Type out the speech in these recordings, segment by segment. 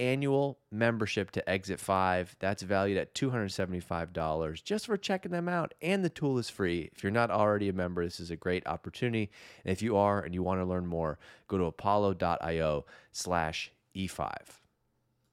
annual membership to Exit 5. That's valued at $275 just for checking them out. And the tool is free. If you're not already a member, this is a great opportunity. And if you are and you want to learn more, go to apollo.io slash E5.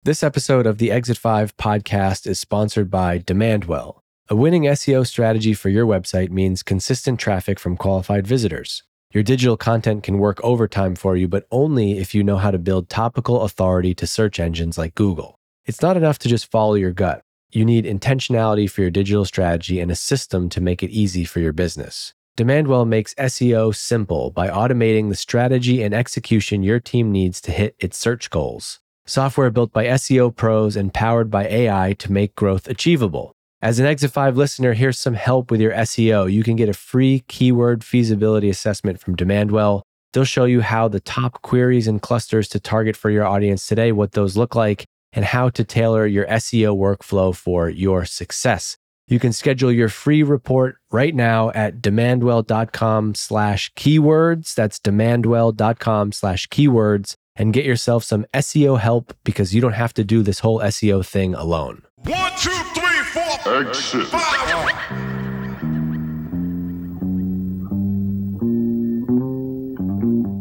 This episode of the Exit 5 podcast is sponsored by Demandwell. A winning SEO strategy for your website means consistent traffic from qualified visitors. Your digital content can work overtime for you, but only if you know how to build topical authority to search engines like Google. It's not enough to just follow your gut. You need intentionality for your digital strategy and a system to make it easy for your business. Demandwell makes SEO simple by automating the strategy and execution your team needs to hit its search goals. Software built by SEO pros and powered by AI to make growth achievable. As an Exit 5 listener, here's some help with your SEO. You can get a free keyword feasibility assessment from Demandwell. They'll show you how the top queries and clusters to target for your audience today, what those look like, and how to tailor your SEO workflow for your success. You can schedule your free report right now at demandwell.com slash keywords. That's demandwell.com slash keywords and get yourself some SEO help because you don't have to do this whole SEO thing alone. One, two, three, four. Exit.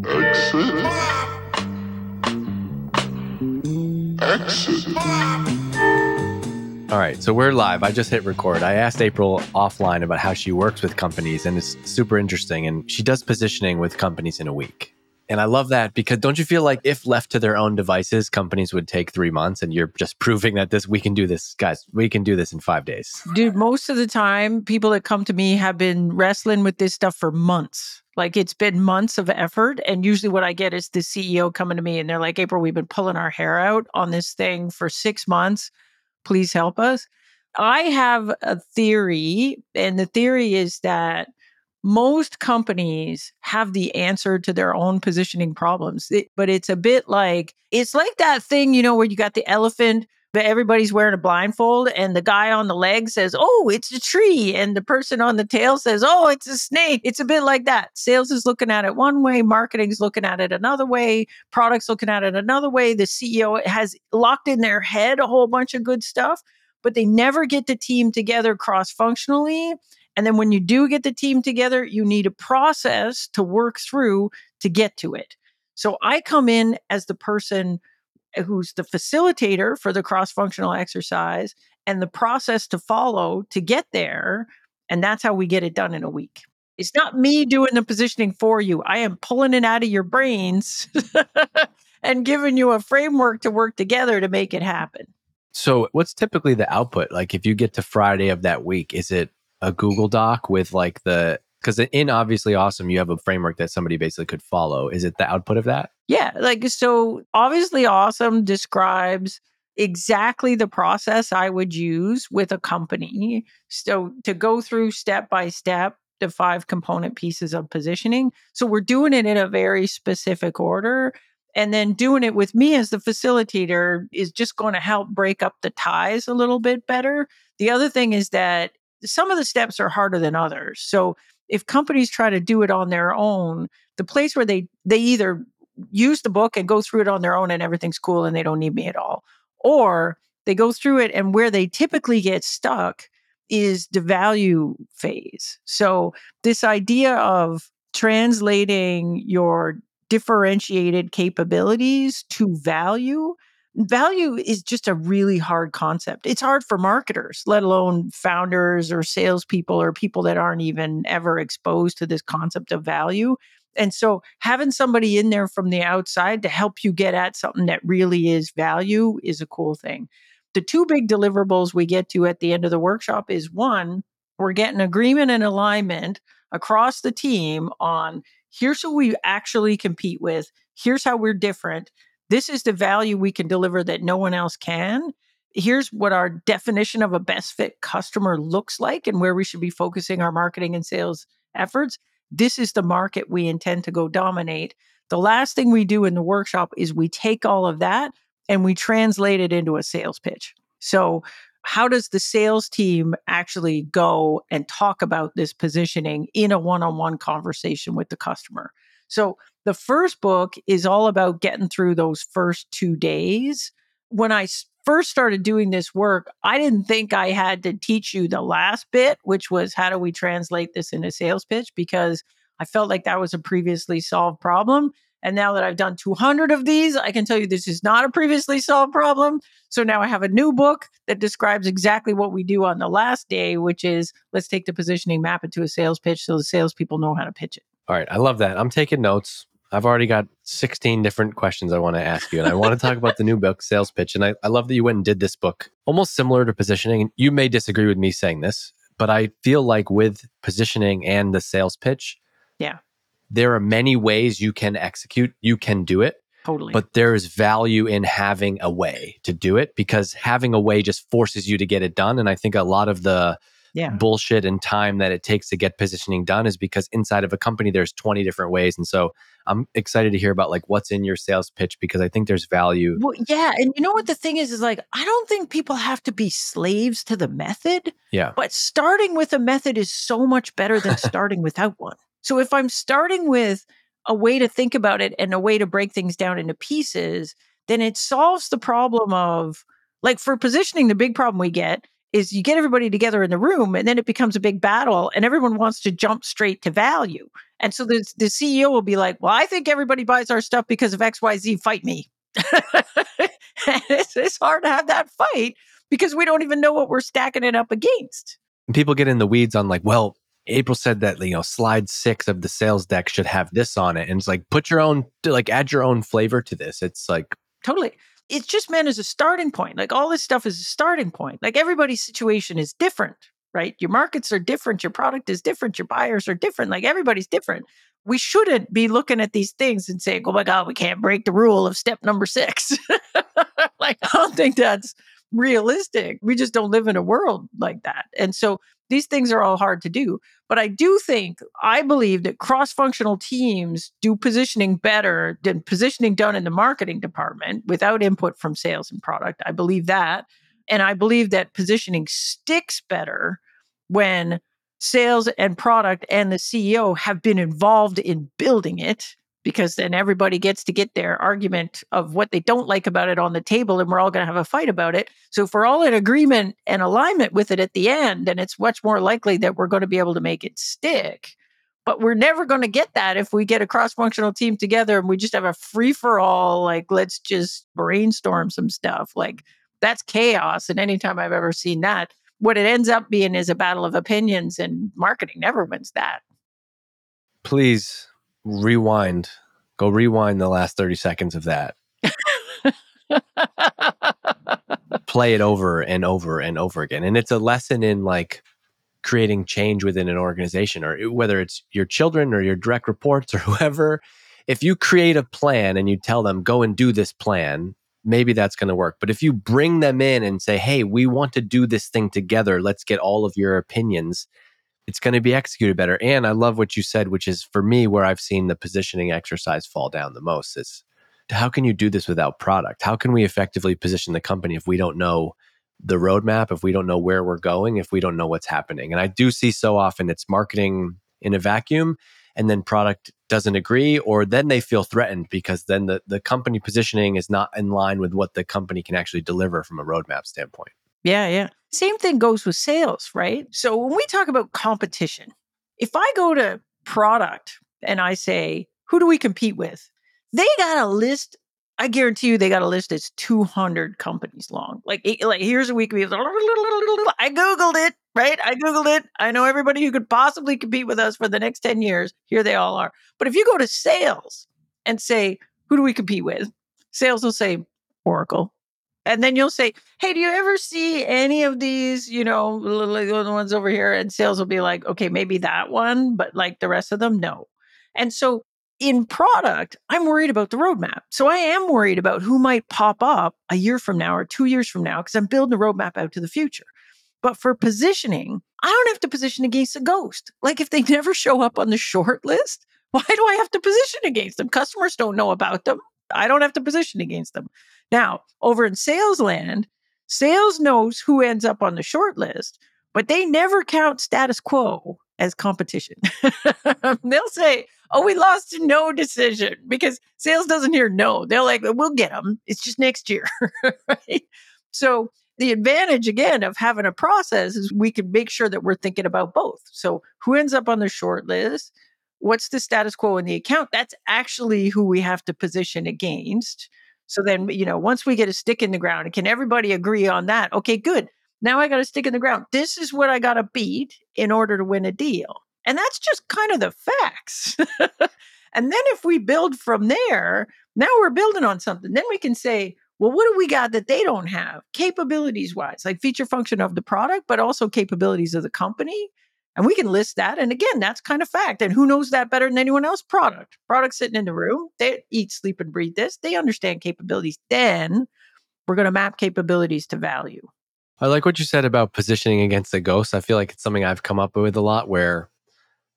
Exit. Exit. All right, so we're live. I just hit record. I asked April offline about how she works with companies, and it's super interesting. And she does positioning with companies in a week. And I love that because don't you feel like if left to their own devices, companies would take three months and you're just proving that this, we can do this, guys, we can do this in five days. Dude, most of the time, people that come to me have been wrestling with this stuff for months. Like it's been months of effort. And usually what I get is the CEO coming to me and they're like, April, we've been pulling our hair out on this thing for six months. Please help us. I have a theory, and the theory is that most companies have the answer to their own positioning problems. It- but it's a bit like it's like that thing, you know, where you got the elephant, but everybody's wearing a blindfold, and the guy on the leg says, "Oh, it's a tree," and the person on the tail says, "Oh, it's a snake." It's a bit like that. Sales is looking at it one way, marketing's looking at it another way, products looking at it another way. The CEO has locked in their head a whole bunch of good stuff, but they never get the team together cross functionally and then when you do get the team together, you need a process to work through to get to it. So I come in as the person eh, who's the facilitator for the cross functional exercise and the process to follow to get there. And that's how we get it done in a week. It's not me doing the positioning for you. I am pulling it out of your brains and giving you a framework to work together to make it happen. So, what's typically the output? Like, if you get to Friday of that week, is it a Google Doc with like the, because in obviously awesome, you have a framework that somebody basically could follow. Is it the output of that? Yeah, like so obviously awesome describes exactly the process I would use with a company. So to go through step by step the five component pieces of positioning. So we're doing it in a very specific order. And then doing it with me as the facilitator is just going to help break up the ties a little bit better. The other thing is that some of the steps are harder than others. So if companies try to do it on their own, the place where they they either use the book and go through it on their own and everything's cool and they don't need me at all, or they go through it, and where they typically get stuck is the value phase. So, this idea of translating your differentiated capabilities to value value is just a really hard concept. It's hard for marketers, let alone founders or salespeople or people that aren't even ever exposed to this concept of value. And so having somebody in there from the outside to help you get at something that really is value is a cool thing. The two big deliverables we get to at the end of the workshop is one, we're getting agreement and alignment across the team on here's who we actually compete with, here's how we're different, this is the value we can deliver that no one else can. Here's what our definition of a best fit customer looks like and where we should be focusing our marketing and sales efforts. This is the market we intend to go dominate. The last thing we do in the workshop is we take all of that and we translate it into a sales pitch. So, how does the sales team actually go and talk about this positioning in a one on one conversation with the customer? So, the first book is all about getting through those first two days. When I first started doing this work, I didn't think I had to teach you the last bit, which was how do we translate this into sales pitch? Because I felt like that was a previously solved problem. And now that I've done 200 of these, I can tell you this is not a previously solved problem. So now I have a new book that describes exactly what we do on the last day, which is let's take the positioning, map it to a sales pitch so the salespeople know how to pitch it. All right. I love that. I'm taking notes. I've already got 16 different questions I want to ask you. And I want to talk about the new book, Sales Pitch. And I, I love that you went and did this book, almost similar to positioning. And you may disagree with me saying this, but I feel like with positioning and the sales pitch, yeah, there are many ways you can execute, you can do it. Totally. But there is value in having a way to do it because having a way just forces you to get it done. And I think a lot of the yeah. bullshit and time that it takes to get positioning done is because inside of a company there's 20 different ways. And so i'm excited to hear about like what's in your sales pitch because i think there's value. Well yeah and you know what the thing is is like i don't think people have to be slaves to the method yeah. but starting with a method is so much better than starting without one. So if i'm starting with a way to think about it and a way to break things down into pieces then it solves the problem of like for positioning the big problem we get is you get everybody together in the room and then it becomes a big battle and everyone wants to jump straight to value. And so the, the CEO will be like, well, I think everybody buys our stuff because of XYZ, fight me. it's, it's hard to have that fight because we don't even know what we're stacking it up against. People get in the weeds on like, well, April said that you know slide six of the sales deck should have this on it, and it's like put your own like add your own flavor to this. It's like totally it's just meant as a starting point. Like all this stuff is a starting point. Like everybody's situation is different, right? Your markets are different, your product is different, your buyers are different. Like everybody's different. We shouldn't be looking at these things and saying, oh my God, we can't break the rule of step number six. like, I don't think that's realistic. We just don't live in a world like that. And so these things are all hard to do. But I do think, I believe that cross functional teams do positioning better than positioning done in the marketing department without input from sales and product. I believe that. And I believe that positioning sticks better when sales and product and the CEO have been involved in building it because then everybody gets to get their argument of what they don't like about it on the table and we're all going to have a fight about it. So if we're all in agreement and alignment with it at the end, then it's much more likely that we're going to be able to make it stick. But we're never going to get that if we get a cross functional team together and we just have a free for all, like, let's just brainstorm some stuff. Like, that's chaos. And anytime I've ever seen that, what it ends up being is a battle of opinions, and marketing never wins that. Please rewind, go rewind the last 30 seconds of that. Play it over and over and over again. And it's a lesson in like creating change within an organization or eh, whether it's your children or your direct reports or whoever. If you create a plan and you tell them, go and do this plan, maybe that's going to work. But if you bring them in and say, hey, we want to do this thing together, let's get all of your opinions it's going to be executed better. And I love what you said, which is for me where I've seen the positioning exercise fall down the most is how can you do this without product? How can we effectively position the company if we don't know the roadmap, if we don't know where we're going, if we don't know what's happening? And I do see so often it's marketing in a vacuum. and then product doesn't agree or then they feel threatened because then the, the company positioning is not in line with what the company can actually deliver from a roadmap standpoint. Yeah, yeah. Same thing goes with sales, right? So when we talk about competition, if I go to product and I say, who do we compete with? They got a list. I guarantee you, they got a list that's 200 companies long. Like, like here's a week. I Googled it, right? I Googled it. I know everybody who could possibly compete with us for the next 10 years. Here they all are. But if you go to sales and say, who do we compete with? Sales will say Oracle. And then you'll say, hey, do you ever see any of these, you know, the ones over here? And sales will be like, okay, maybe that one, but like the rest of them, no. And so in product, I'm worried about the roadmap. So I am worried about who might pop up a year from now or two years from now because I'm building a roadmap out to the future. But for positioning, I don't have to position against a ghost. Like if they never show up on the short list, why do I have to position against them? Customers don't know about them. I don't have to position against them. Now, over in sales land, sales knows who ends up on the short list, but they never count status quo as competition. They'll say, oh, we lost a no decision because sales doesn't hear no. They're like, we'll get them. It's just next year. right? So the advantage again of having a process is we can make sure that we're thinking about both. So who ends up on the short list? What's the status quo in the account? That's actually who we have to position against. So then, you know, once we get a stick in the ground, can everybody agree on that? Okay, good. Now I got a stick in the ground. This is what I got to beat in order to win a deal. And that's just kind of the facts. and then if we build from there, now we're building on something. Then we can say, well, what do we got that they don't have? Capabilities wise, like feature function of the product, but also capabilities of the company. And we can list that. And again, that's kind of fact. And who knows that better than anyone else? Product. Product sitting in the room. They eat, sleep, and breathe this. They understand capabilities. Then we're going to map capabilities to value. I like what you said about positioning against the ghost. I feel like it's something I've come up with a lot where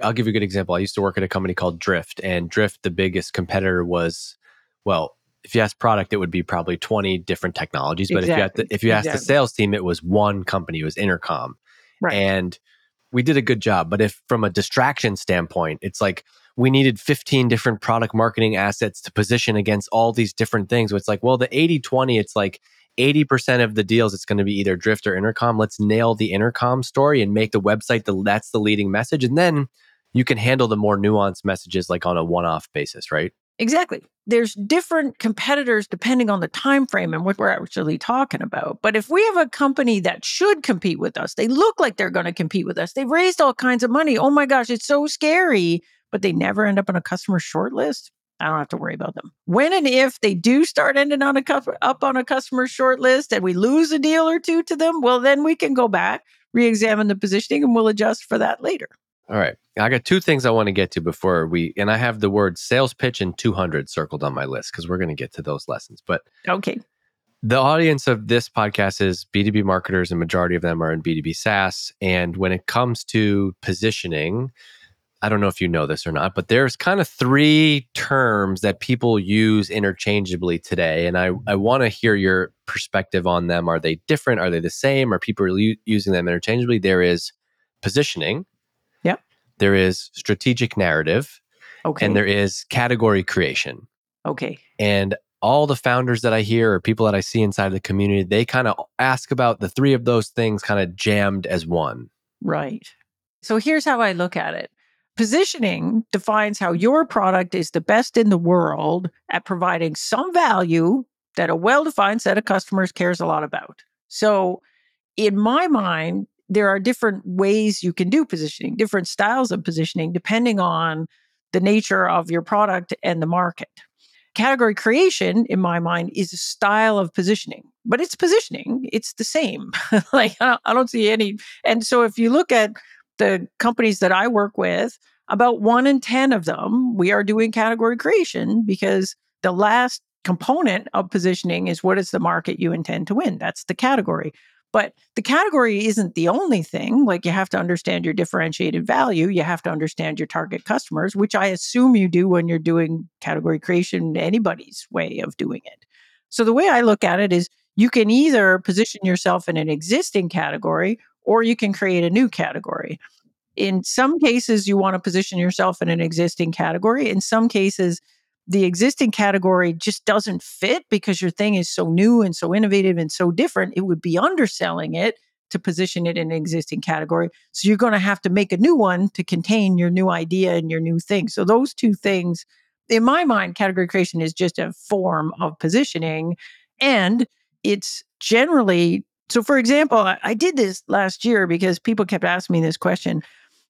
I'll give you a good example. I used to work at a company called Drift, and Drift, the biggest competitor was, well, if you ask product, it would be probably 20 different technologies. But exactly. if you, the, if you ask exactly. the sales team, it was one company, it was Intercom. Right. And we did a good job. But if from a distraction standpoint, it's like we needed 15 different product marketing assets to position against all these different things. It's like, well, the 80 20, it's like 80% of the deals, it's going to be either Drift or Intercom. Let's nail the Intercom story and make the website the, that's the leading message. And then you can handle the more nuanced messages like on a one-off basis, right? Exactly. There's different competitors depending on the time frame and what we're actually talking about. But if we have a company that should compete with us, they look like they're going to compete with us. They've raised all kinds of money. Oh my gosh, it's so scary, but they never end up on a customer short list. I don't have to worry about them. When and if they do start ending on a cu- up on a customer short list and we lose a deal or two to them, well, then we can go back, re-examine the positioning, and we'll adjust for that later. All right. I got two things I want to get to before we, and I have the word sales pitch and 200 circled on my list because we're going to get to those lessons. But okay. The audience of this podcast is B2B marketers, and majority of them are in B2B SaaS. And when it comes to positioning, I don't know if you know this or not, but there's kind of three terms that people use interchangeably today. And I, I want to hear your perspective on them. Are they different? Are they the same? Are people using them interchangeably? There is positioning, there is strategic narrative, okay. and there is category creation. Okay. And all the founders that I hear or people that I see inside the community, they kind of ask about the three of those things kind of jammed as one. Right. So here's how I look at it. Positioning defines how your product is the best in the world at providing some value that a well defined set of customers cares a lot about. So, in my mind, there are different ways you can do positioning, different styles of positioning, depending on the nature of your product and the market. Category creation, in my mind, is a style of positioning, but it's positioning. It's the same. like, I don't, I don't see any. And so, if you look at the companies that I work with, about one in 10 of them, we are doing category creation because the last component of positioning is what is the market you intend to win? That's the category. But the category isn't the only thing. Like you have to understand your differentiated value. You have to understand your target customers, which I assume you do when you're doing category creation, anybody's way of doing it. So the way I look at it is you can either position yourself in an existing category or you can create a new category. in some cases, you want to position yourself in an existing category. In some cases, the existing category just doesn't fit because your thing is so new and so innovative and so different. It would be underselling it to position it in an existing category. So you're going to have to make a new one to contain your new idea and your new thing. So those two things, in my mind, category creation is just a form of positioning. And it's generally, so for example, I, I did this last year because people kept asking me this question.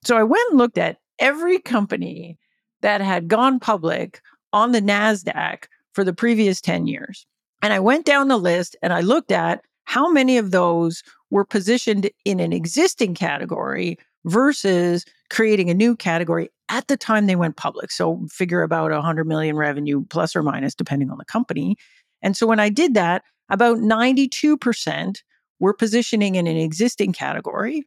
So I went and looked at every company that had gone public on the NASDAQ for the previous 10 years. And I went down the list and I looked at how many of those were positioned in an existing category versus creating a new category at the time they went public. So figure about 100 million revenue plus or minus depending on the company. And so when I did that, about 92% were positioning in an existing category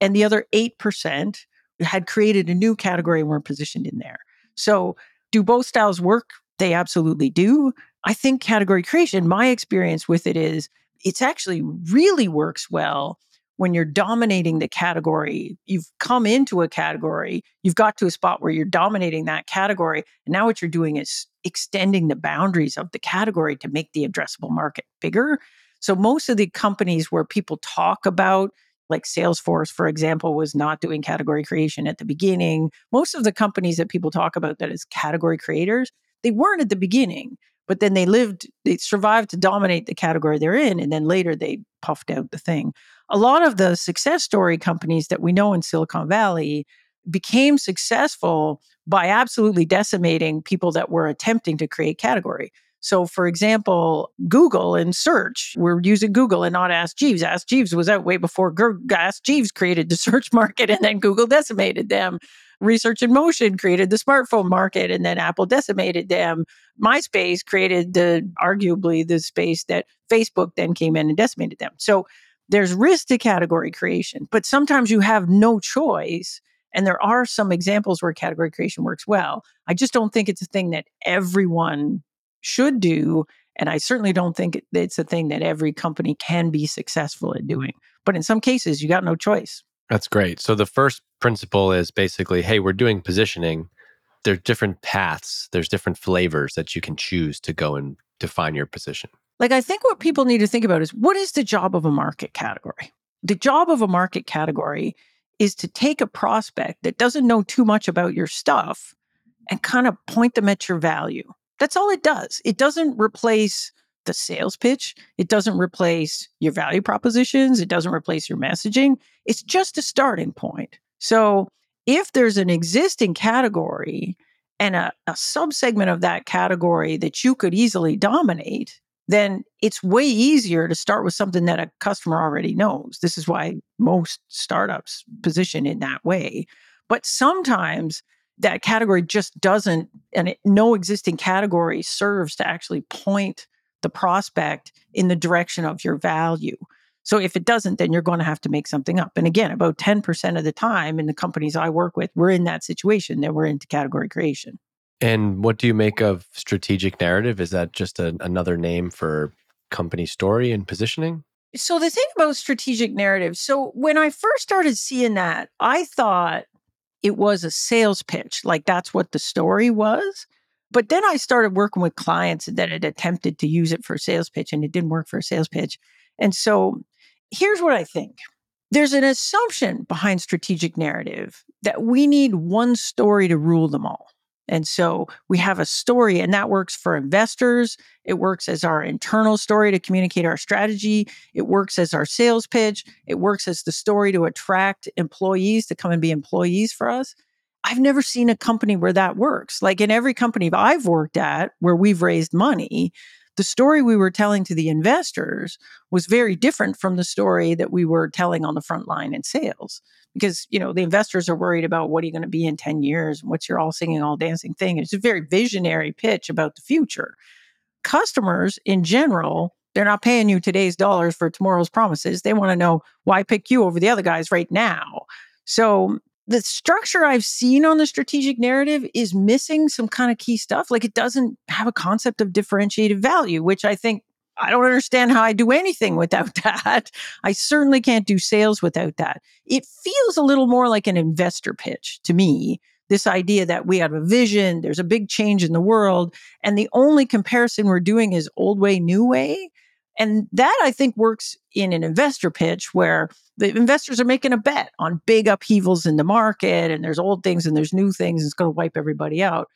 and the other 8% had created a new category and were positioned in there. So do both styles work? They absolutely do. I think category creation, my experience with it is it's actually really works well when you're dominating the category. You've come into a category, you've got to a spot where you're dominating that category. And now what you're doing is extending the boundaries of the category to make the addressable market bigger. So most of the companies where people talk about like Salesforce, for example, was not doing category creation at the beginning. Most of the companies that people talk about that as category creators, they weren't at the beginning but then they lived they survived to dominate the category they're in and then later they puffed out the thing a lot of the success story companies that we know in silicon valley became successful by absolutely decimating people that were attempting to create category so, for example, Google and search, we're using Google and not Ask Jeeves. Ask Jeeves was out way before Ask Jeeves created the search market and then Google decimated them. Research in Motion created the smartphone market and then Apple decimated them. MySpace created the arguably the space that Facebook then came in and decimated them. So there's risk to category creation, but sometimes you have no choice. And there are some examples where category creation works well. I just don't think it's a thing that everyone should do. And I certainly don't think it's a thing that every company can be successful at doing. But in some cases, you got no choice. That's great. So the first principle is basically hey, we're doing positioning. There's different paths, there's different flavors that you can choose to go and define your position. Like, I think what people need to think about is what is the job of a market category? The job of a market category is to take a prospect that doesn't know too much about your stuff and kind of point them at your value. That's all it does. It doesn't replace the sales pitch. It doesn't replace your value propositions. It doesn't replace your messaging. It's just a starting point. So if there's an existing category and a, a subsegment of that category that you could easily dominate, then it's way easier to start with something that a customer already knows. This is why most startups position in that way. But sometimes that category just doesn't, and it, no existing category serves to actually point the prospect in the direction of your value. So if it doesn't, then you're going to have to make something up. And again, about 10% of the time in the companies I work with, we're in that situation that we're into category creation. And what do you make of strategic narrative? Is that just a, another name for company story and positioning? So the thing about strategic narrative, so when I first started seeing that, I thought it was a sales pitch, like that's what the story was. But then I started working with clients that had attempted to use it for a sales pitch and it didn't work for a sales pitch. And so here's what I think there's an assumption behind strategic narrative that we need one story to rule them all. And so we have a story, and that works for investors. It works as our internal story to communicate our strategy. It works as our sales pitch. It works as the story to attract employees to come and be employees for us. I've never seen a company where that works. Like in every company I've worked at where we've raised money, the story we were telling to the investors was very different from the story that we were telling on the front line in sales because you know the investors are worried about what are you going to be in 10 years and what's your all singing all dancing thing. It's a very visionary pitch about the future. Customers in general they're not paying you today's dollars for tomorrow's promises. They want to know why pick you over the other guys right now? So the structure I've seen on the strategic narrative is missing some kind of key stuff. Like it doesn't have a concept of differentiated value, which I think I don't understand how I do anything without that. I certainly can't do sales without that. It feels a little more like an investor pitch to me. This idea that we have a vision, there's a big change in the world, and the only comparison we're doing is old way, new way. And that I think works in an investor pitch where the investors are making a bet on big upheavals in the market and there's old things and there's new things. And it's going to wipe everybody out.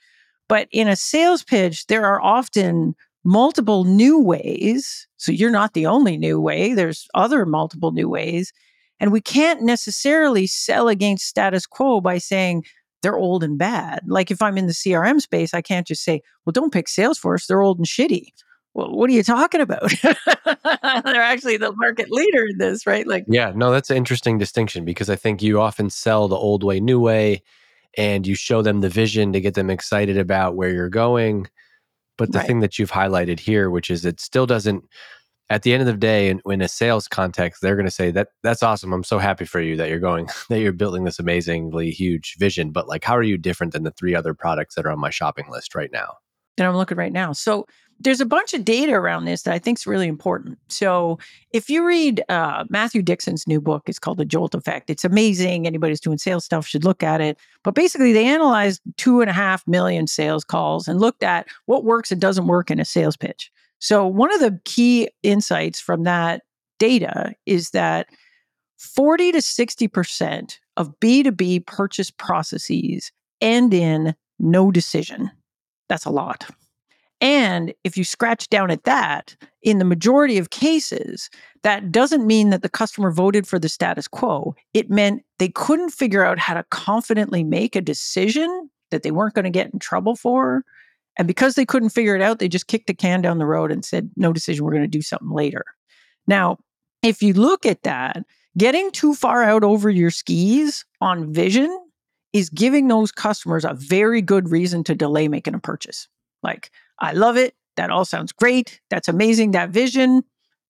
But in a sales pitch, there are often multiple new ways. So you're not the only new way, there's other multiple new ways. And we can't necessarily sell against status quo by saying they're old and bad. Like if I'm in the CRM space, I can't just say, well, don't pick Salesforce, they're old and shitty. Well, what are you talking about? they're actually the market leader in this, right? Like, yeah, no, that's an interesting distinction because I think you often sell the old way, new way, and you show them the vision to get them excited about where you're going. But the right. thing that you've highlighted here, which is it still doesn't, at the end of the day, in, in a sales context, they're going to say that that's awesome. I'm so happy for you that you're going, that you're building this amazingly huge vision. But like, how are you different than the three other products that are on my shopping list right now? And I'm looking right now. So there's a bunch of data around this that I think is really important. So if you read uh, Matthew Dixon's new book, it's called The Jolt Effect. It's amazing. Anybody who's doing sales stuff should look at it. But basically, they analyzed two and a half million sales calls and looked at what works and doesn't work in a sales pitch. So one of the key insights from that data is that 40 to 60% of B2B purchase processes end in no decision. That's a lot. And if you scratch down at that, in the majority of cases, that doesn't mean that the customer voted for the status quo. It meant they couldn't figure out how to confidently make a decision that they weren't going to get in trouble for. And because they couldn't figure it out, they just kicked the can down the road and said, no decision, we're going to do something later. Now, if you look at that, getting too far out over your skis on vision is giving those customers a very good reason to delay making a purchase. Like, I love it. That all sounds great. That's amazing. That vision.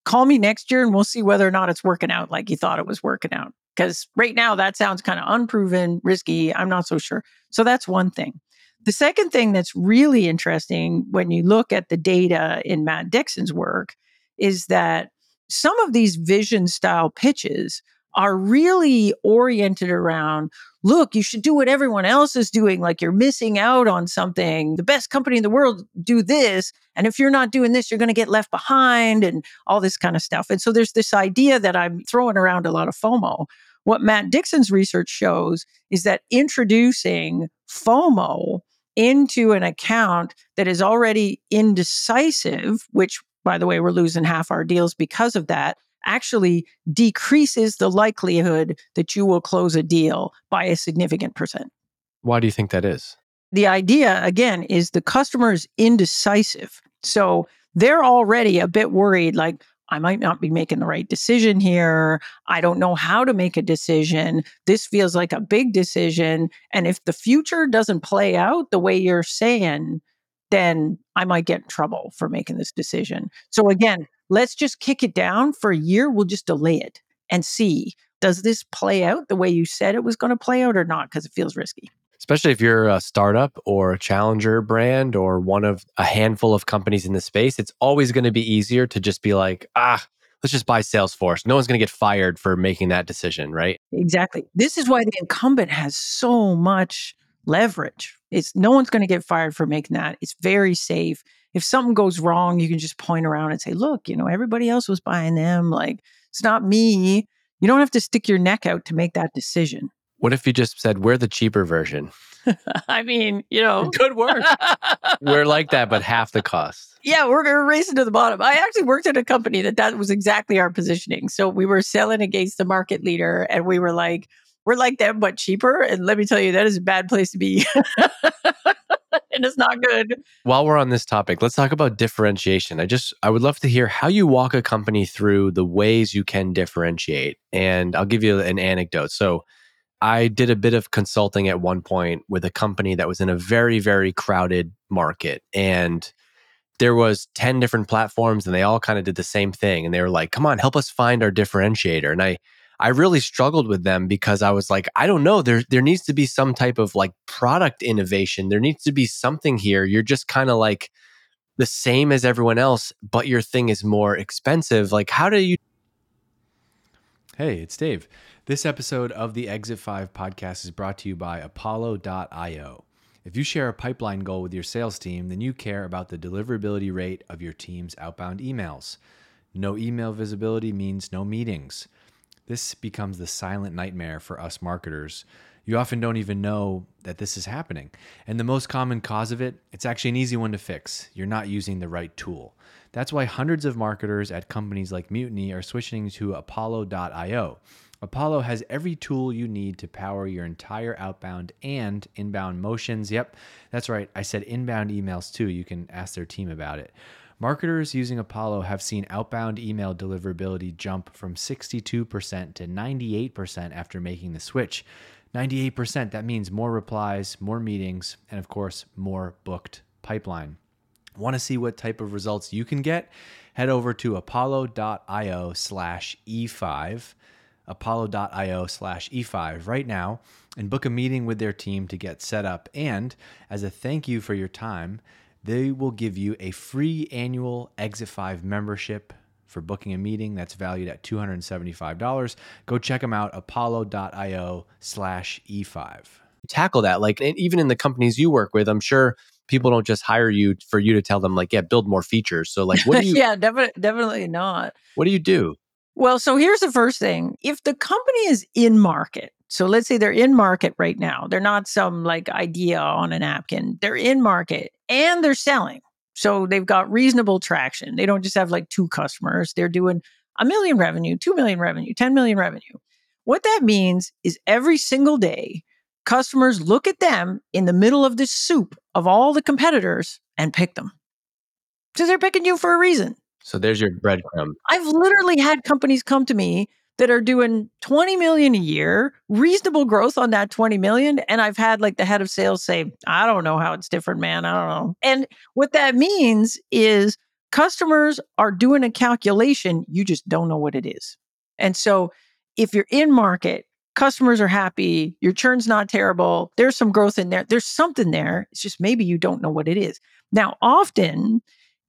Call me next year and we'll see whether or not it's working out like you thought it was working out. Because right now that sounds kind of unproven, risky. I'm not so sure. So that's one thing. The second thing that's really interesting when you look at the data in Matt Dixon's work is that some of these vision style pitches are really oriented around look, you should do what everyone else is doing. Like you're missing out on something. The best company in the world do this. And if you're not doing this, you're going to get left behind and all this kind of stuff. And so there's this idea that I'm throwing around a lot of FOMO. What Matt Dixon's research shows is that introducing FOMO into an account that is already indecisive, which by the way, we're losing half our deals because of that, actually decreases the likelihood that you will close a deal by a significant percent. Why do you think that is? The idea, again, is the customer is indecisive. So they're already a bit worried, like, I might not be making the right decision here. I don't know how to make a decision. This feels like a big decision. And if the future doesn't play out the way you're saying, then I might get in trouble for making this decision. So again, let's just kick it down for a year. We'll just delay it and see does this play out the way you said it was going to play out or not? Because it feels risky. Especially if you're a startup or a challenger brand or one of a handful of companies in the space, it's always going to be easier to just be like, ah, let's just buy Salesforce. No one's going to get fired for making that decision, right? Exactly. This is why the incumbent has so much leverage. It's no one's going to get fired for making that. It's very safe if something goes wrong, you can just point around and say, look, you know, everybody else was buying them. Like, it's not me. You don't have to stick your neck out to make that decision. What if you just said, we're the cheaper version? I mean, you know, good work. we're like that, but half the cost. Yeah, we're, we're racing to the bottom. I actually worked at a company that that was exactly our positioning. So we were selling against the market leader, and we were like, we're like them, but cheaper. And let me tell you, that is a bad place to be. and it's not good. While we're on this topic, let's talk about differentiation. I just I would love to hear how you walk a company through the ways you can differentiate. And I'll give you an anecdote. So I did a bit of consulting at one point with a company that was in a very very crowded market and there was 10 different platforms and they all kind of did the same thing and they were like come on help us find our differentiator and i I really struggled with them because I was like, I don't know, there there needs to be some type of like product innovation. There needs to be something here. You're just kind of like the same as everyone else, but your thing is more expensive. Like, how do you? Hey, it's Dave. This episode of the Exit 5 podcast is brought to you by Apollo.io. If you share a pipeline goal with your sales team, then you care about the deliverability rate of your team's outbound emails. No email visibility means no meetings. This becomes the silent nightmare for us marketers. You often don't even know that this is happening. And the most common cause of it, it's actually an easy one to fix. You're not using the right tool. That's why hundreds of marketers at companies like Mutiny are switching to Apollo.io. Apollo has every tool you need to power your entire outbound and inbound motions. Yep, that's right. I said inbound emails too. You can ask their team about it. Marketers using Apollo have seen outbound email deliverability jump from 62% to 98% after making the switch. 98%, that means more replies, more meetings, and of course, more booked pipeline. Want to see what type of results you can get? Head over to apollo.io slash E5, apollo.io slash E5 right now and book a meeting with their team to get set up. And as a thank you for your time, they will give you a free annual Exit 5 membership for booking a meeting that's valued at $275. Go check them out, apollo.io slash E5. Tackle that. Like, even in the companies you work with, I'm sure people don't just hire you for you to tell them, like, yeah, build more features. So, like, what do you, yeah, definitely, definitely not. what do you do? Well, so here's the first thing. If the company is in market, so let's say they're in market right now, they're not some like idea on a napkin, they're in market and they're selling. So they've got reasonable traction. They don't just have like two customers, they're doing a million revenue, 2 million revenue, 10 million revenue. What that means is every single day, customers look at them in the middle of this soup of all the competitors and pick them. So they're picking you for a reason. So there's your breadcrumb. I've literally had companies come to me that are doing 20 million a year, reasonable growth on that 20 million. And I've had like the head of sales say, I don't know how it's different, man. I don't know. And what that means is customers are doing a calculation, you just don't know what it is. And so if you're in market, customers are happy, your churn's not terrible, there's some growth in there, there's something there. It's just maybe you don't know what it is. Now, often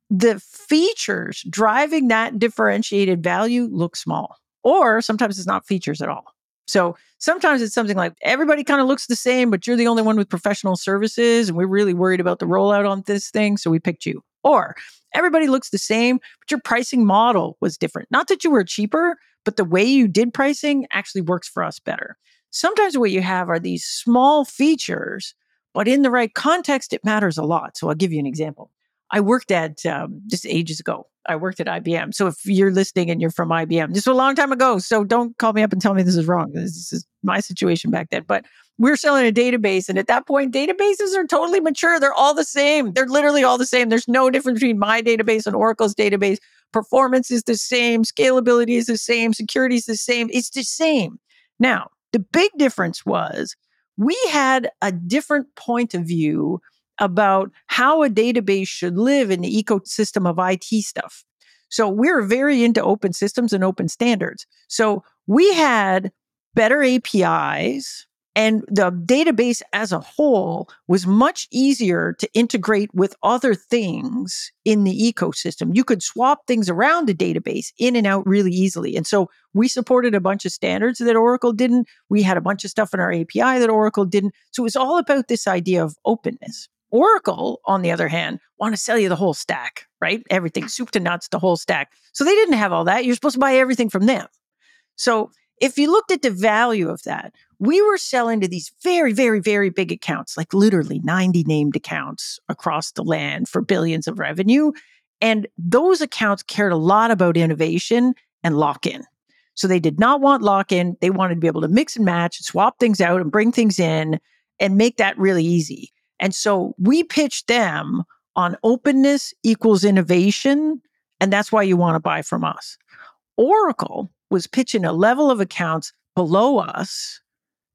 the features driving that differentiated value look small or sometimes it's not features at all. So sometimes it's something like everybody kind of looks the same, but you're the only one with professional services. And we're really worried about the rollout on this thing. So we picked you. Or everybody looks the same, but your pricing model was different. Not that you were cheaper, but the way you did pricing actually works for us better. Sometimes what you have are these small features, but in the right context, it matters a lot. So I'll give you an example. I worked at um, just ages ago. I worked at IBM. So if you're listening and you're from IBM, this was a long time ago. So don't call me up and tell me this is wrong. This is my situation back then. But we're selling a database. And at that point, databases are totally mature. They're all the same. They're literally all the same. There's no difference between my database and Oracle's database. Performance is the same. Scalability is the same. Security is the same. It's the same. Now, the big difference was we had a different point of view about how a database should live in the ecosystem of IT stuff. So we're very into open systems and open standards. So we had better APIs and the database as a whole was much easier to integrate with other things in the ecosystem. You could swap things around the database in and out really easily. And so we supported a bunch of standards that Oracle didn't. We had a bunch of stuff in our API that Oracle didn't. So it was all about this idea of openness. Oracle, on the other hand, want to sell you the whole stack, right? Everything, soup to nuts, the whole stack. So they didn't have all that. You're supposed to buy everything from them. So if you looked at the value of that, we were selling to these very, very, very big accounts, like literally 90 named accounts across the land for billions of revenue. And those accounts cared a lot about innovation and lock in. So they did not want lock in. They wanted to be able to mix and match, swap things out, and bring things in and make that really easy. And so we pitched them on openness equals innovation. And that's why you want to buy from us. Oracle was pitching a level of accounts below us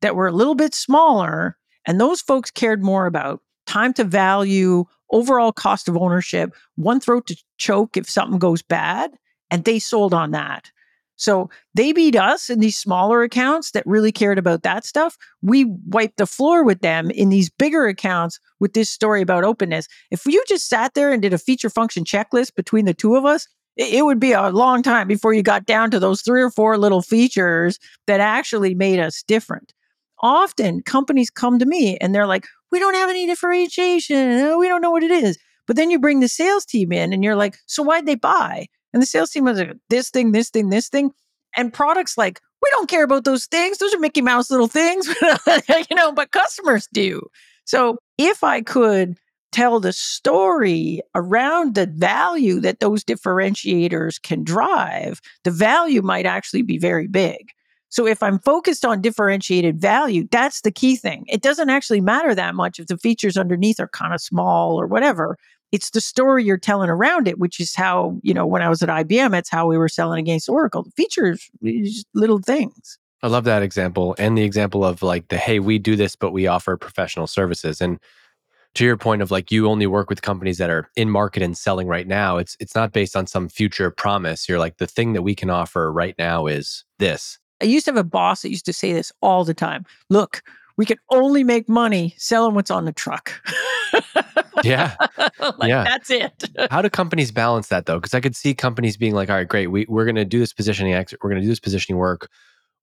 that were a little bit smaller. And those folks cared more about time to value, overall cost of ownership, one throat to choke if something goes bad. And they sold on that. So they beat us in these smaller accounts that really cared about that stuff. We wiped the floor with them in these bigger accounts with this story about openness. If you just sat there and did a feature function checklist between the two of us, it would be a long time before you got down to those three or four little features that actually made us different. Often companies come to me and they're like, we don't have any differentiation. We don't know what it is. But then you bring the sales team in and you're like, so why'd they buy? And the sales team was like, this thing, this thing, this thing. And products like, we don't care about those things. Those are Mickey Mouse little things, you know, but customers do. So if I could tell the story around the value that those differentiators can drive, the value might actually be very big. So if I'm focused on differentiated value, that's the key thing. It doesn't actually matter that much if the features underneath are kind of small or whatever. It's the story you're telling around it, which is how, you know, when I was at IBM, that's how we were selling against Oracle. Features, eh, just little things. I love that example and the example of like the hey, we do this, but we offer professional services. And to your point of like you only work with companies that are in market and selling right now it's it's not based on some future promise you're like the thing that we can offer right now is this i used to have a boss that used to say this all the time look we can only make money selling what's on the truck yeah. Like, yeah. that's it. How do companies balance that though? Because i could see companies being like all right great. We, we're going to do this positioning we're going to do this positioning work.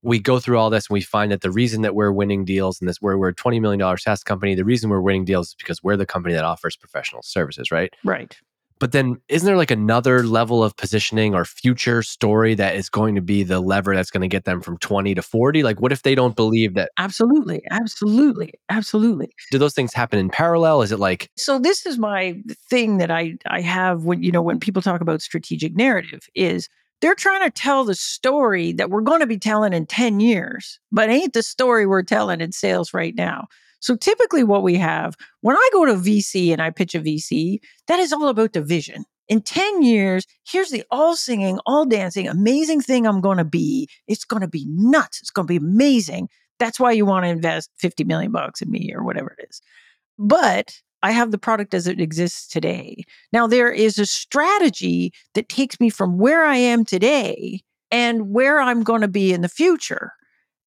We go through all this and we find that the reason that we're winning deals and this where we're a $20 million SaaS company, the reason we're winning deals is because we're the company that offers professional services, right? Right. But then isn't there like another level of positioning or future story that is going to be the lever that's going to get them from 20 to 40? Like what if they don't believe that Absolutely. Absolutely. Absolutely. Do those things happen in parallel? Is it like So this is my thing that I I have when you know when people talk about strategic narrative is they're trying to tell the story that we're going to be telling in 10 years, but ain't the story we're telling in sales right now. So typically, what we have when I go to VC and I pitch a VC, that is all about the vision. In 10 years, here's the all singing, all dancing, amazing thing I'm going to be. It's going to be nuts. It's going to be amazing. That's why you want to invest 50 million bucks in me or whatever it is. But I have the product as it exists today. Now, there is a strategy that takes me from where I am today and where I'm going to be in the future.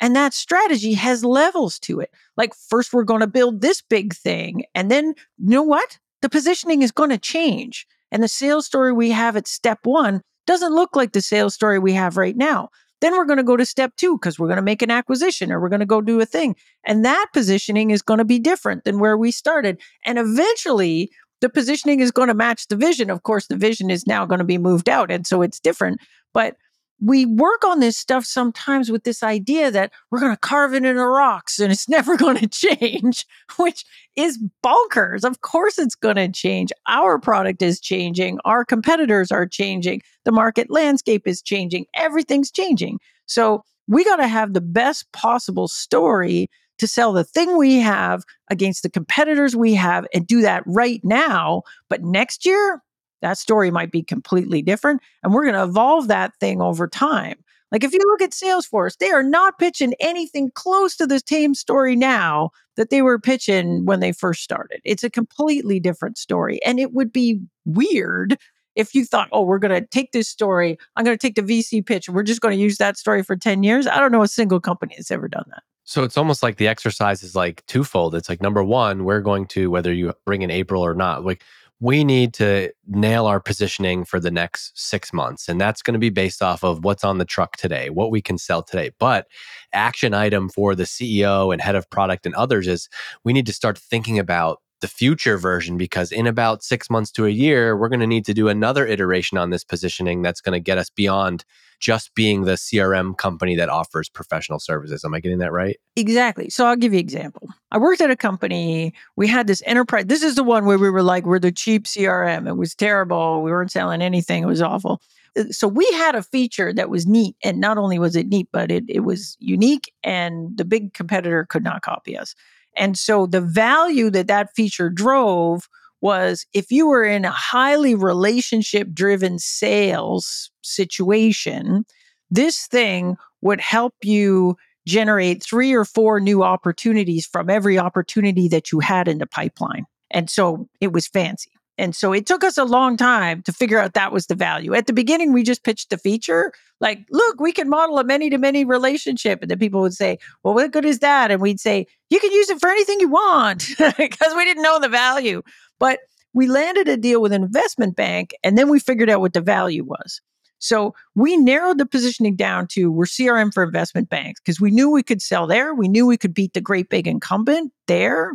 And that strategy has levels to it. Like, first, we're going to build this big thing. And then, you know what? The positioning is going to change. And the sales story we have at step one doesn't look like the sales story we have right now. Then we're going to go to step two because we're going to make an acquisition or we're going to go do a thing. And that positioning is going to be different than where we started. And eventually, the positioning is going to match the vision. Of course, the vision is now going to be moved out. And so it's different. But we work on this stuff sometimes with this idea that we're going to carve it in the rocks and it's never going to change, which is bonkers. Of course, it's going to change. Our product is changing. Our competitors are changing. The market landscape is changing. Everything's changing. So we got to have the best possible story to sell the thing we have against the competitors we have and do that right now. But next year, that story might be completely different. And we're going to evolve that thing over time. Like if you look at Salesforce, they are not pitching anything close to the same story now that they were pitching when they first started. It's a completely different story. And it would be weird if you thought, oh, we're going to take this story, I'm going to take the VC pitch, and we're just going to use that story for 10 years. I don't know a single company that's ever done that. So it's almost like the exercise is like twofold. It's like number one, we're going to, whether you bring in April or not, like we need to nail our positioning for the next six months. And that's going to be based off of what's on the truck today, what we can sell today. But action item for the CEO and head of product and others is we need to start thinking about the future version because in about six months to a year, we're going to need to do another iteration on this positioning that's going to get us beyond just being the CRM company that offers professional services. Am I getting that right? Exactly. So I'll give you an example. I worked at a company. We had this enterprise. This is the one where we were like, we're the cheap CRM. It was terrible. We weren't selling anything. It was awful. Uh, so we had a feature that was neat. And not only was it neat, but it, it was unique and the big competitor could not copy us. And so the value that that feature drove was if you were in a highly relationship driven sales situation, this thing would help you generate three or four new opportunities from every opportunity that you had in the pipeline. And so it was fancy. And so it took us a long time to figure out that was the value. At the beginning, we just pitched the feature like, look, we can model a many to many relationship. And then people would say, well, what good is that? And we'd say, you can use it for anything you want because we didn't know the value. But we landed a deal with an investment bank and then we figured out what the value was. So we narrowed the positioning down to we're CRM for investment banks because we knew we could sell there. We knew we could beat the great big incumbent there.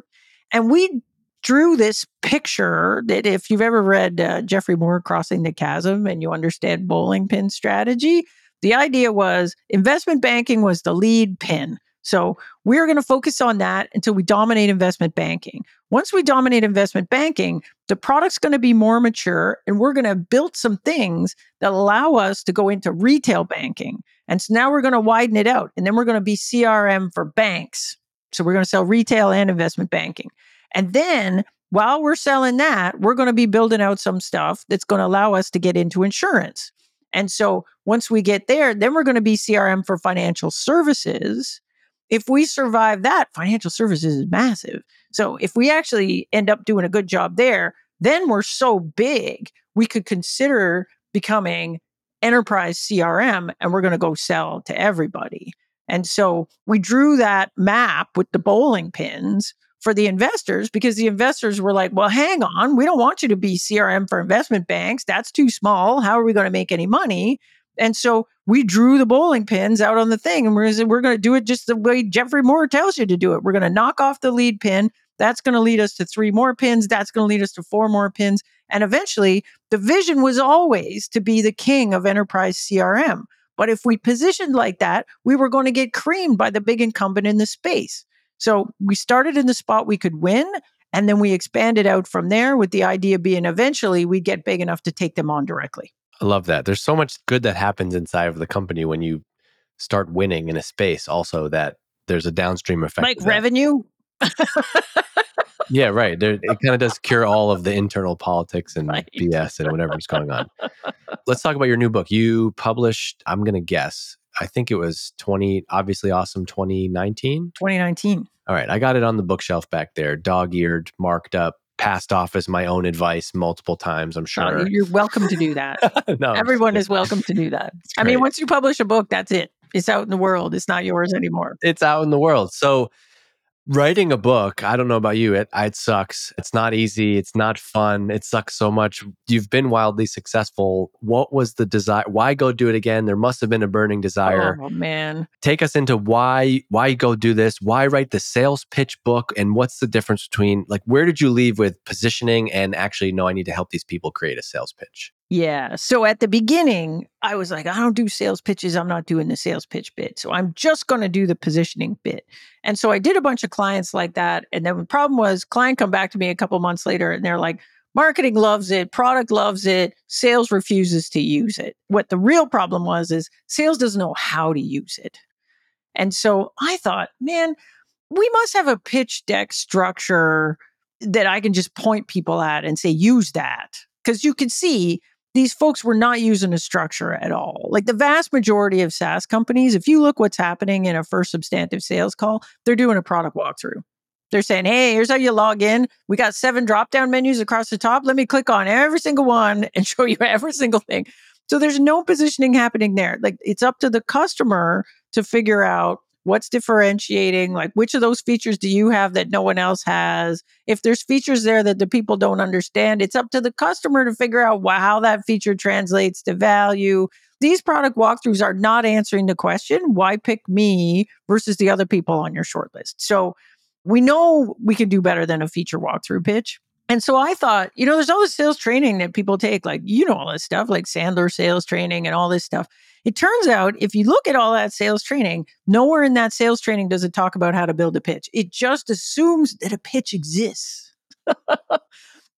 And we drew this picture that if you've ever read uh, Geoffrey Moore Crossing the Chasm and you understand bowling pin strategy, the idea was investment banking was the lead pin. So we're going to focus on that until we dominate investment banking. Once we dominate investment banking, the product's going to be more mature and we're going to build some things that allow us to go into retail banking. And so now we're going to widen it out and then we're going to be CRM for banks. So we're going to sell retail and investment banking. And then while we're selling that, we're going to be building out some stuff that's going to allow us to get into insurance. And so once we get there, then we're going to be CRM for financial services. If we survive that, financial services is massive. So if we actually end up doing a good job there, then we're so big, we could consider becoming enterprise CRM and we're going to go sell to everybody. And so we drew that map with the bowling pins for the investors because the investors were like, well, hang on, we don't want you to be CRM for investment banks. That's too small. How are we going to make any money? And so we drew the bowling pins out on the thing and we're, we're going to do it just the way Geoffrey Moore tells you to do it. We're going to knock off the lead pin. That's going to lead us to three more pins. That's going to lead us to four more pins. And eventually, the vision was always to be the king of enterprise CRM. But if we positioned like that, we were going to get creamed by the big incumbent in the space. So we started in the spot we could win. And then we expanded out from there with the idea being eventually we'd get big enough to take them on directly. I love that. There's so much good that happens inside of the company when you start winning in a space, also that there's a downstream effect. Like revenue? yeah, right. There, it kind of does cure all of the internal politics and right. BS and whatever's going on. Let's talk about your new book. You published, I'm going to guess, I think it was 20, obviously awesome 2019. 2019. All right. I got it on the bookshelf back there, dog eared, marked up, passed off as my own advice multiple times, I'm oh, sure. you're welcome to do that. no, Everyone is welcome to do that. I mean, once you publish a book, that's it. It's out in the world. It's not yours anymore. It's out in the world. So writing a book i don't know about you it it sucks. It's not easy it's not fun it sucks so much. You've been wildly successful. What was the desire why go do it again? There must have been a burning desire. Oh man. Take us into why why go do this? Why write the sales pitch book? And what's the difference between like where did you leave with positioning and actually no i need to help these people create a sales pitch yeah. So at the beginning, I was like, I don't do sales pitches. I'm not doing the sales pitch bit. So I'm just going to do the positioning bit. And so I did a bunch of clients like that. And then the problem was client come back to me a couple months later and they're like, marketing loves it, product loves it, sales refuses to use it. What the real problem was is sales doesn't know how to use it. And so I thought, man, we must have a pitch deck structure that I can just point people at and say, use that. Because you can see these folks were not using a structure at all. Like the vast majority of SaaS companies, if you look what's happening in a first substantive sales call, they're doing a product walkthrough. They're saying, hey, here's how you log in. We got seven drop down menus across the top. Let me click on every single one and show you every single thing. So there's no positioning happening there. Like it's up to the customer to figure out what's differentiating like which of those features do you have that no one else has? If there's features there that the people don't understand it's up to the customer to figure out how that feature translates to value. These product walkthroughs are not answering the question why pick me versus the other people on your shortlist? So we know we can do better than a feature walkthrough pitch and so I thought, you know, there's all this sales training that people take, like, you know, all this stuff, like Sandler sales training and all this stuff. It turns out if you look at all that sales training, nowhere in that sales training does it talk about how to build a pitch. It just assumes that a pitch exists. then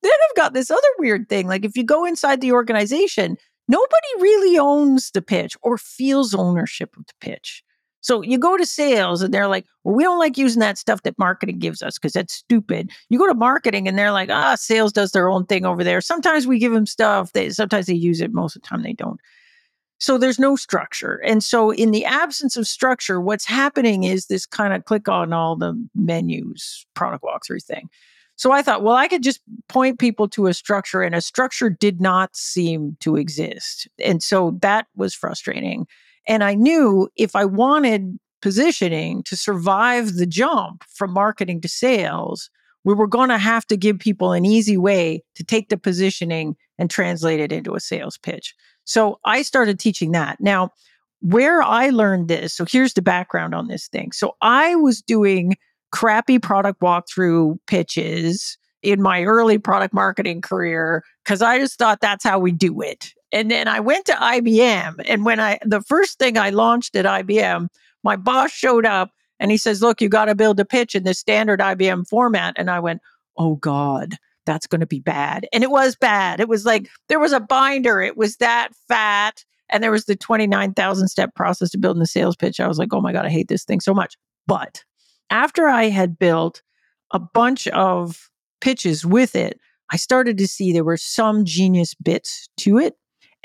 I've got this other weird thing. Like if you go inside the organization, nobody really owns the pitch or feels ownership of the pitch. So you go to sales and they're like, well, we don't like using that stuff that marketing gives us because that's stupid. You go to marketing and they're like, ah, sales does their own thing over there. Sometimes we give them stuff. They sometimes they use it. Most of the time they don't. So there's no structure. And so in the absence of structure, what's happening is this kind of click on all the menus product walkthrough thing. So I thought, well, I could just point people to a structure, and a structure did not seem to exist. And so that was frustrating. And I knew if I wanted positioning to survive the jump from marketing to sales, we were going to have to give people an easy way to take the positioning and translate it into a sales pitch. So I started teaching that. Now, where I learned this, so here's the background on this thing. So I was doing crappy product walkthrough pitches in my early product marketing career because I just thought that's how we do it. And then I went to IBM. And when I, the first thing I launched at IBM, my boss showed up and he says, Look, you got to build a pitch in the standard IBM format. And I went, Oh God, that's going to be bad. And it was bad. It was like there was a binder, it was that fat. And there was the 29,000 step process to building the sales pitch. I was like, oh my God, I hate this thing so much. But after I had built a bunch of pitches with it, I started to see there were some genius bits to it.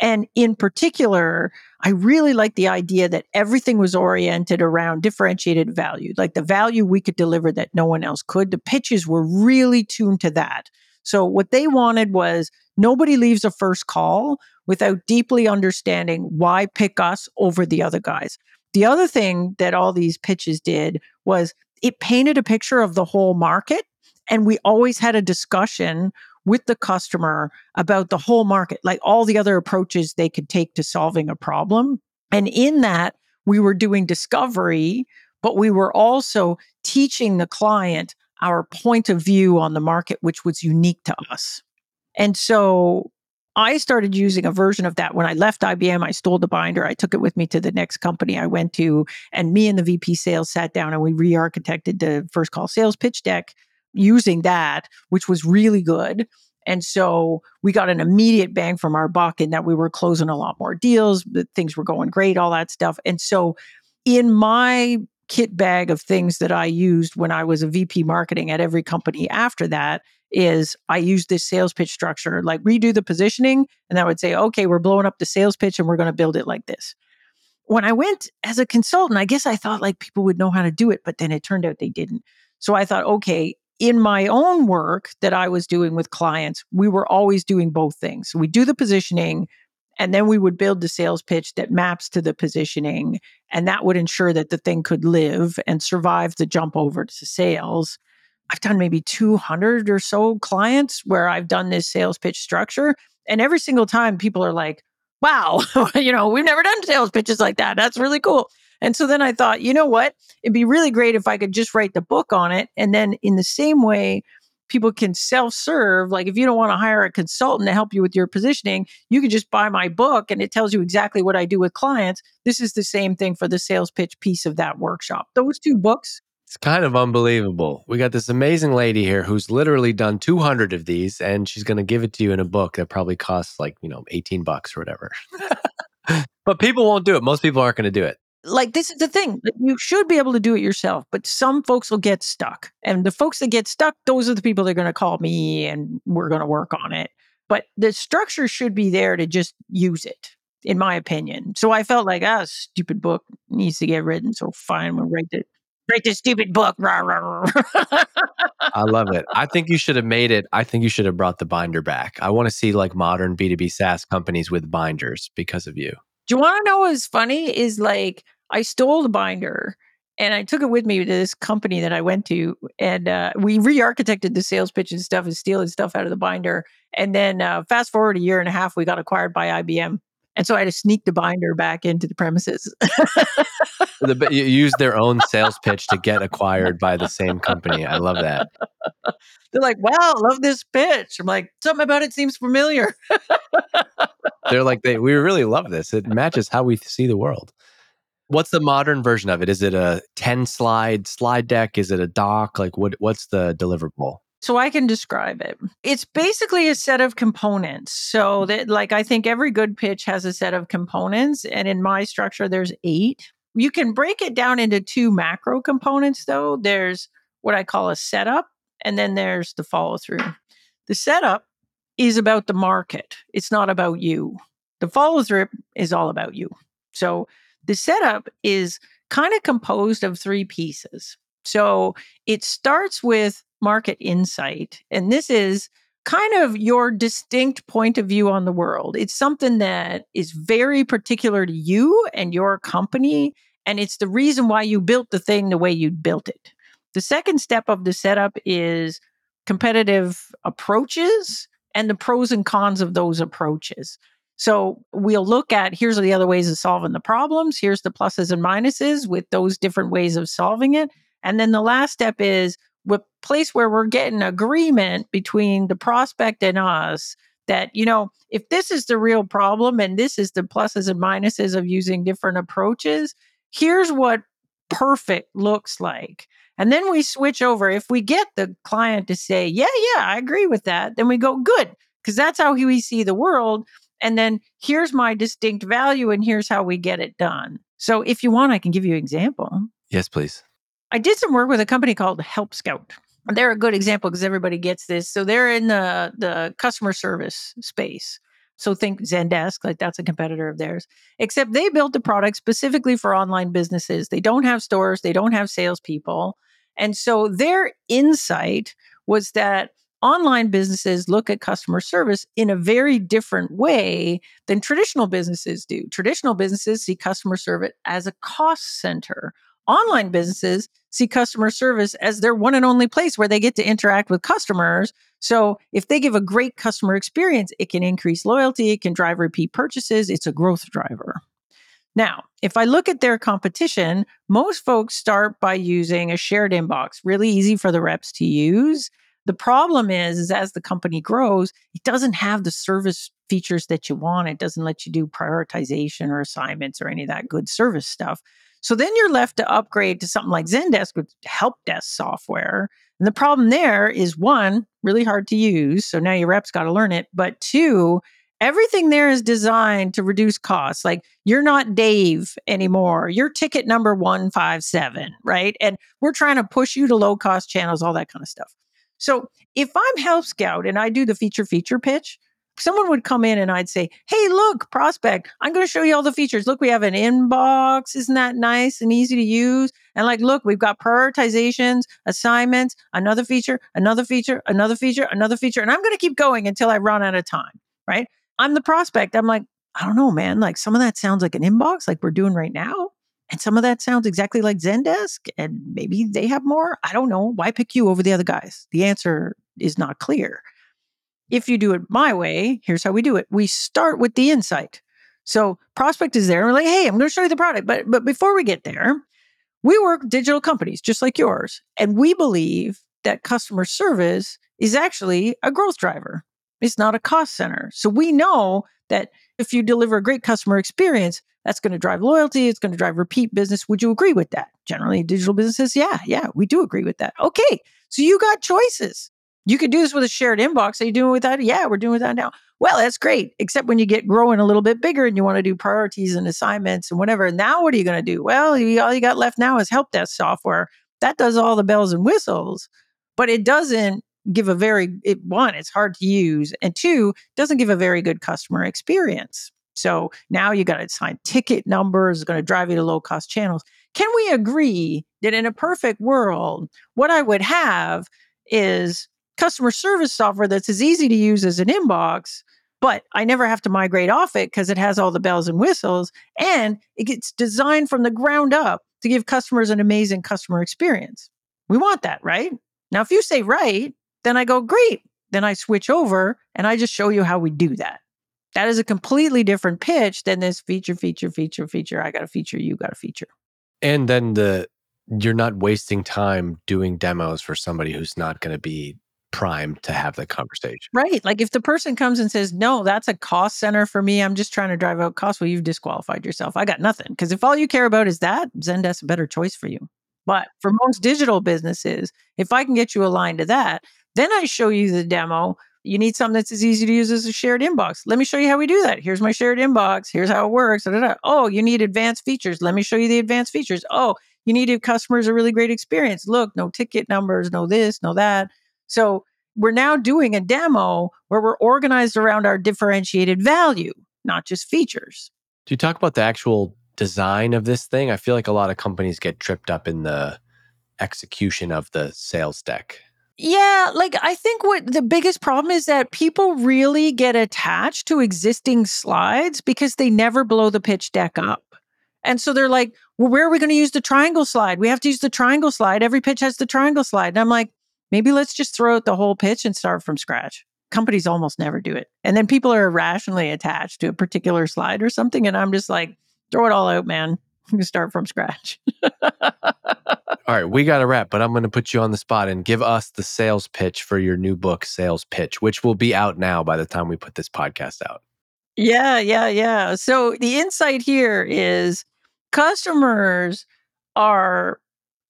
And in particular, I really liked the idea that everything was oriented around differentiated value, like the value we could deliver that no one else could. The pitches were really tuned to that. So, what they wanted was nobody leaves a first call without deeply understanding why pick us over the other guys. The other thing that all these pitches did was it painted a picture of the whole market. And we always had a discussion with the customer about the whole market, like all the other approaches they could take to solving a problem. And in that, we were doing discovery, but we were also teaching the client our point of view on the market, which was unique to us. And so I started using a version of that when I left IBM. I stole the binder. I took it with me to the next company I went to. And me and the VP sales sat down and we re architected the first call sales pitch deck using that, which was really good. And so we got an immediate bang from our buck in that we were closing a lot more deals, things were going great, all that stuff. And so in my kit bag of things that I used when I was a VP marketing at every company after that is I used this sales pitch structure, like redo the positioning, and I would say, okay, we're blowing up the sales pitch and we're going to build it like this. When I went as a consultant, I guess I thought like people would know how to do it, but then it turned out they didn't. So I thought, okay, in my own work that I was doing with clients, we were always doing both things. we do the positioning, and then we would build the sales pitch that maps to the positioning. And that would ensure that the thing could live and survive the jump over to sales. I've done maybe 200 or so clients where I've done this sales pitch structure. And every single time people are like, wow, you know, we've never done sales pitches like that. That's really cool. And so then I thought, you know what? It'd be really great if I could just write the book on it. And then in the same way, people can self serve. Like if you don't want to hire a consultant to help you with your positioning, you can just buy my book and it tells you exactly what I do with clients. This is the same thing for the sales pitch piece of that workshop. Those two books. It's kind of unbelievable. We got this amazing lady here who's literally done 200 of these and she's going to give it to you in a book that probably costs like, you know, 18 bucks or whatever. but people won't do it. Most people aren't going to do it like this is the thing you should be able to do it yourself but some folks will get stuck and the folks that get stuck those are the people that are going to call me and we're going to work on it but the structure should be there to just use it in my opinion so i felt like ah stupid book needs to get written so fine we'll write it write this stupid book. I love it. I think you should have made it i think you should have brought the binder back. I want to see like modern b2b saas companies with binders because of you. Do you want to know what's funny? Is like I stole the binder and I took it with me to this company that I went to, and uh, we re-architected the sales pitch and stuff, and stealing stuff out of the binder. And then uh, fast forward a year and a half, we got acquired by IBM, and so I had to sneak the binder back into the premises. the, you used their own sales pitch to get acquired by the same company. I love that. They're like, "Wow, love this pitch." I'm like, "Something about it seems familiar." They're like, "They, we really love this. It matches how we see the world." What's the modern version of it? Is it a 10 slide slide deck? Is it a doc? Like what what's the deliverable? So I can describe it. It's basically a set of components. So mm. that like I think every good pitch has a set of components and in my structure there's 8. You can break it down into two macro components though. There's what I call a setup and then there's the follow through. The setup is about the market. It's not about you. The follow through is all about you. So the setup is kind of composed of three pieces. So it starts with market insight. And this is kind of your distinct point of view on the world. It's something that is very particular to you and your company. And it's the reason why you built the thing the way you built it. The second step of the setup is competitive approaches and the pros and cons of those approaches. So we'll look at here's the other ways of solving the problems, here's the pluses and minuses with those different ways of solving it. And then the last step is a place where we're getting agreement between the prospect and us that, you know, if this is the real problem and this is the pluses and minuses of using different approaches, here's what perfect looks like. And then we switch over. If we get the client to say, yeah, yeah, I agree with that, then we go, good, because that's how we see the world. And then here's my distinct value, and here's how we get it done. So if you want, I can give you an example. Yes, please. I did some work with a company called Help Scout. They're a good example because everybody gets this. So they're in the, the customer service space. So think Zendesk, like that's a competitor of theirs. Except they built the product specifically for online businesses. They don't have stores, they don't have salespeople. And so their insight was that online businesses look at customer service in a very different way than traditional businesses do. Traditional businesses see customer service as a cost center. Online businesses see customer service as their one and only place where they get to interact with customers. So, if they give a great customer experience, it can increase loyalty, it can drive repeat purchases, it's a growth driver. Now, if I look at their competition, most folks start by using a shared inbox, really easy for the reps to use. The problem is, is as the company grows, it doesn't have the service features that you want. It doesn't let you do prioritization or assignments or any of that good service stuff. So then you're left to upgrade to something like Zendesk with help desk software. And the problem there is one, really hard to use. So now your reps got to learn it. But two, everything there is designed to reduce costs. Like you're not Dave anymore. You're ticket number 157, right? And we're trying to push you to low cost channels, all that kind of stuff. So if I'm Help Scout and I do the feature feature pitch, someone would come in and I'd say, Hey, look, prospect, I'm going to show you all the features. Look, we have an inbox. Isn't that nice and easy to use? And like, look, we've got prioritizations, assignments, another feature, another feature, another feature, another feature. And I'm going to keep going until I run out of time, right? I'm the prospect. I'm like, I don't know, man. Like some of that sounds like an inbox, like we're doing right now. And some of that sounds exactly like Zendesk. And maybe they have more. I don't know. Why pick you over the other guys? The answer is not clear. If you do it my way, here's how we do it. We start with the insight. So prospect is there. And we're like, hey, I'm going to show you the product. But but before we get there, we work digital companies just like yours. And we believe that customer service is actually a growth driver. It's not a cost center. So we know that if you deliver a great customer experience, that's going to drive loyalty. It's going to drive repeat business. Would you agree with that? Generally, digital businesses, yeah, yeah, we do agree with that. Okay. So you got choices. You could do this with a shared inbox. Are you doing with that? Yeah, we're doing with that now. Well, that's great, except when you get growing a little bit bigger and you want to do priorities and assignments and whatever. Now, what are you going to do? Well, all you got left now is help desk software. That does all the bells and whistles, but it doesn't give a very it, one it's hard to use and two doesn't give a very good customer experience so now you got to assign ticket numbers going to drive you to low cost channels can we agree that in a perfect world what i would have is customer service software that's as easy to use as an inbox but I never have to migrate off it because it has all the bells and whistles and it gets designed from the ground up to give customers an amazing customer experience. We want that, right? Now, if you say right, then I go, great. Then I switch over and I just show you how we do that. That is a completely different pitch than this feature, feature, feature, feature. I got a feature, you got a feature. And then the you're not wasting time doing demos for somebody who's not going to be primed to have that conversation. Right. Like if the person comes and says, no, that's a cost center for me. I'm just trying to drive out costs. Well, you've disqualified yourself. I got nothing. Because if all you care about is that, Zendesk's a better choice for you. But for most digital businesses, if I can get you aligned to that, then I show you the demo. You need something that's as easy to use as a shared inbox. Let me show you how we do that. Here's my shared inbox. Here's how it works. Da, da, da. Oh, you need advanced features. Let me show you the advanced features. Oh, you need to customers a really great experience. Look, no ticket numbers, no this, no that. So we're now doing a demo where we're organized around our differentiated value, not just features. Do you talk about the actual design of this thing? I feel like a lot of companies get tripped up in the execution of the sales deck. Yeah, like I think what the biggest problem is that people really get attached to existing slides because they never blow the pitch deck up. And so they're like, well, where are we going to use the triangle slide? We have to use the triangle slide. Every pitch has the triangle slide. And I'm like, maybe let's just throw out the whole pitch and start from scratch. Companies almost never do it. And then people are irrationally attached to a particular slide or something. And I'm just like, throw it all out, man. Start from scratch. All right, we got to wrap, but I'm going to put you on the spot and give us the sales pitch for your new book, Sales Pitch, which will be out now by the time we put this podcast out. Yeah, yeah, yeah. So the insight here is customers are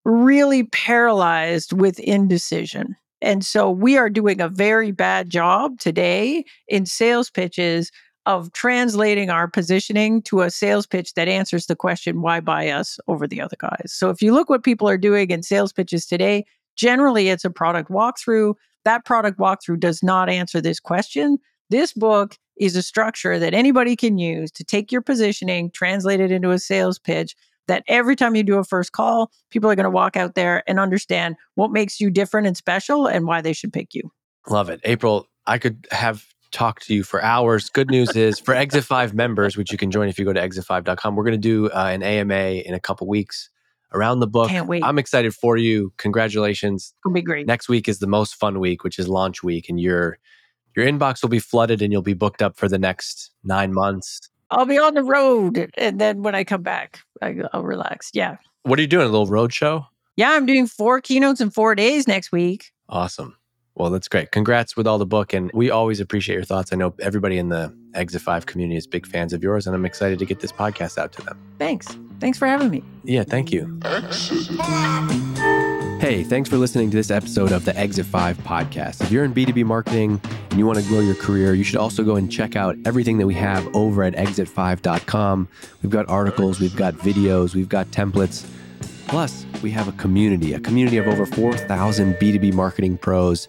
really paralyzed with indecision. And so we are doing a very bad job today in sales pitches of translating our positioning to a sales pitch that answers the question, why buy us over the other guys? So if you look what people are doing in sales pitches today, generally it's a product walkthrough. That product walkthrough does not answer this question. This book is a structure that anybody can use to take your positioning, translate it into a sales pitch. That every time you do a first call, people are going to walk out there and understand what makes you different and special and why they should pick you. Love it. April, I could have talk to you for hours. Good news is for Exit 5 members, which you can join if you go to exit5.com, we're going to do uh, an AMA in a couple weeks around the book. Can't wait. I'm excited for you. Congratulations. It'll be great. Next week is the most fun week, which is launch week, and your your inbox will be flooded and you'll be booked up for the next nine months. I'll be on the road. And then when I come back, I, I'll relax. Yeah. What are you doing? A little road show? Yeah, I'm doing four keynotes in four days next week. Awesome. Well, that's great. Congrats with all the book. And we always appreciate your thoughts. I know everybody in the Exit 5 community is big fans of yours, and I'm excited to get this podcast out to them. Thanks. Thanks for having me. Yeah, thank you. Hey, thanks for listening to this episode of the Exit 5 podcast. If you're in B2B marketing and you want to grow your career, you should also go and check out everything that we have over at exit5.com. We've got articles, we've got videos, we've got templates. Plus, we have a community, a community of over 4,000 B2B marketing pros.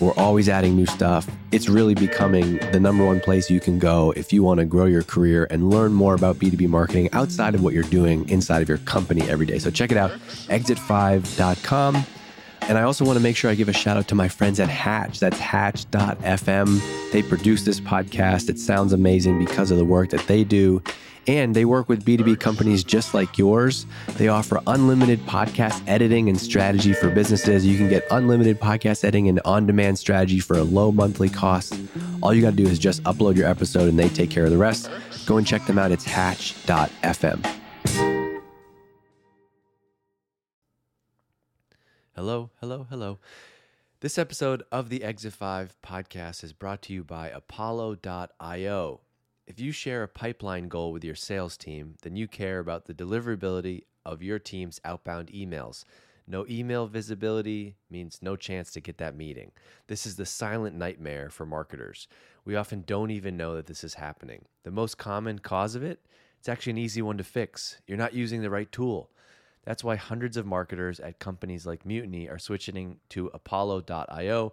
We're always adding new stuff. It's really becoming the number one place you can go if you want to grow your career and learn more about B2B marketing outside of what you're doing inside of your company every day. So check it out, exit5.com. And I also want to make sure I give a shout out to my friends at Hatch. That's hatch.fm. They produce this podcast. It sounds amazing because of the work that they do. And they work with B2B companies just like yours. They offer unlimited podcast editing and strategy for businesses. You can get unlimited podcast editing and on demand strategy for a low monthly cost. All you got to do is just upload your episode and they take care of the rest. Go and check them out. It's hatch.fm. Hello, hello, hello. This episode of the Exit 5 podcast is brought to you by Apollo.io. If you share a pipeline goal with your sales team, then you care about the deliverability of your team's outbound emails. No email visibility means no chance to get that meeting. This is the silent nightmare for marketers. We often don't even know that this is happening. The most common cause of it, it's actually an easy one to fix. You're not using the right tool. That's why hundreds of marketers at companies like Mutiny are switching to Apollo.io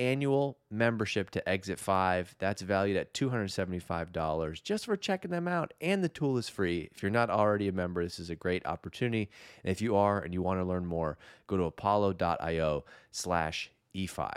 annual membership to Exit 5. That's valued at $275 just for checking them out. And the tool is free. If you're not already a member, this is a great opportunity. And if you are and you want to learn more, go to apollo.io slash E5.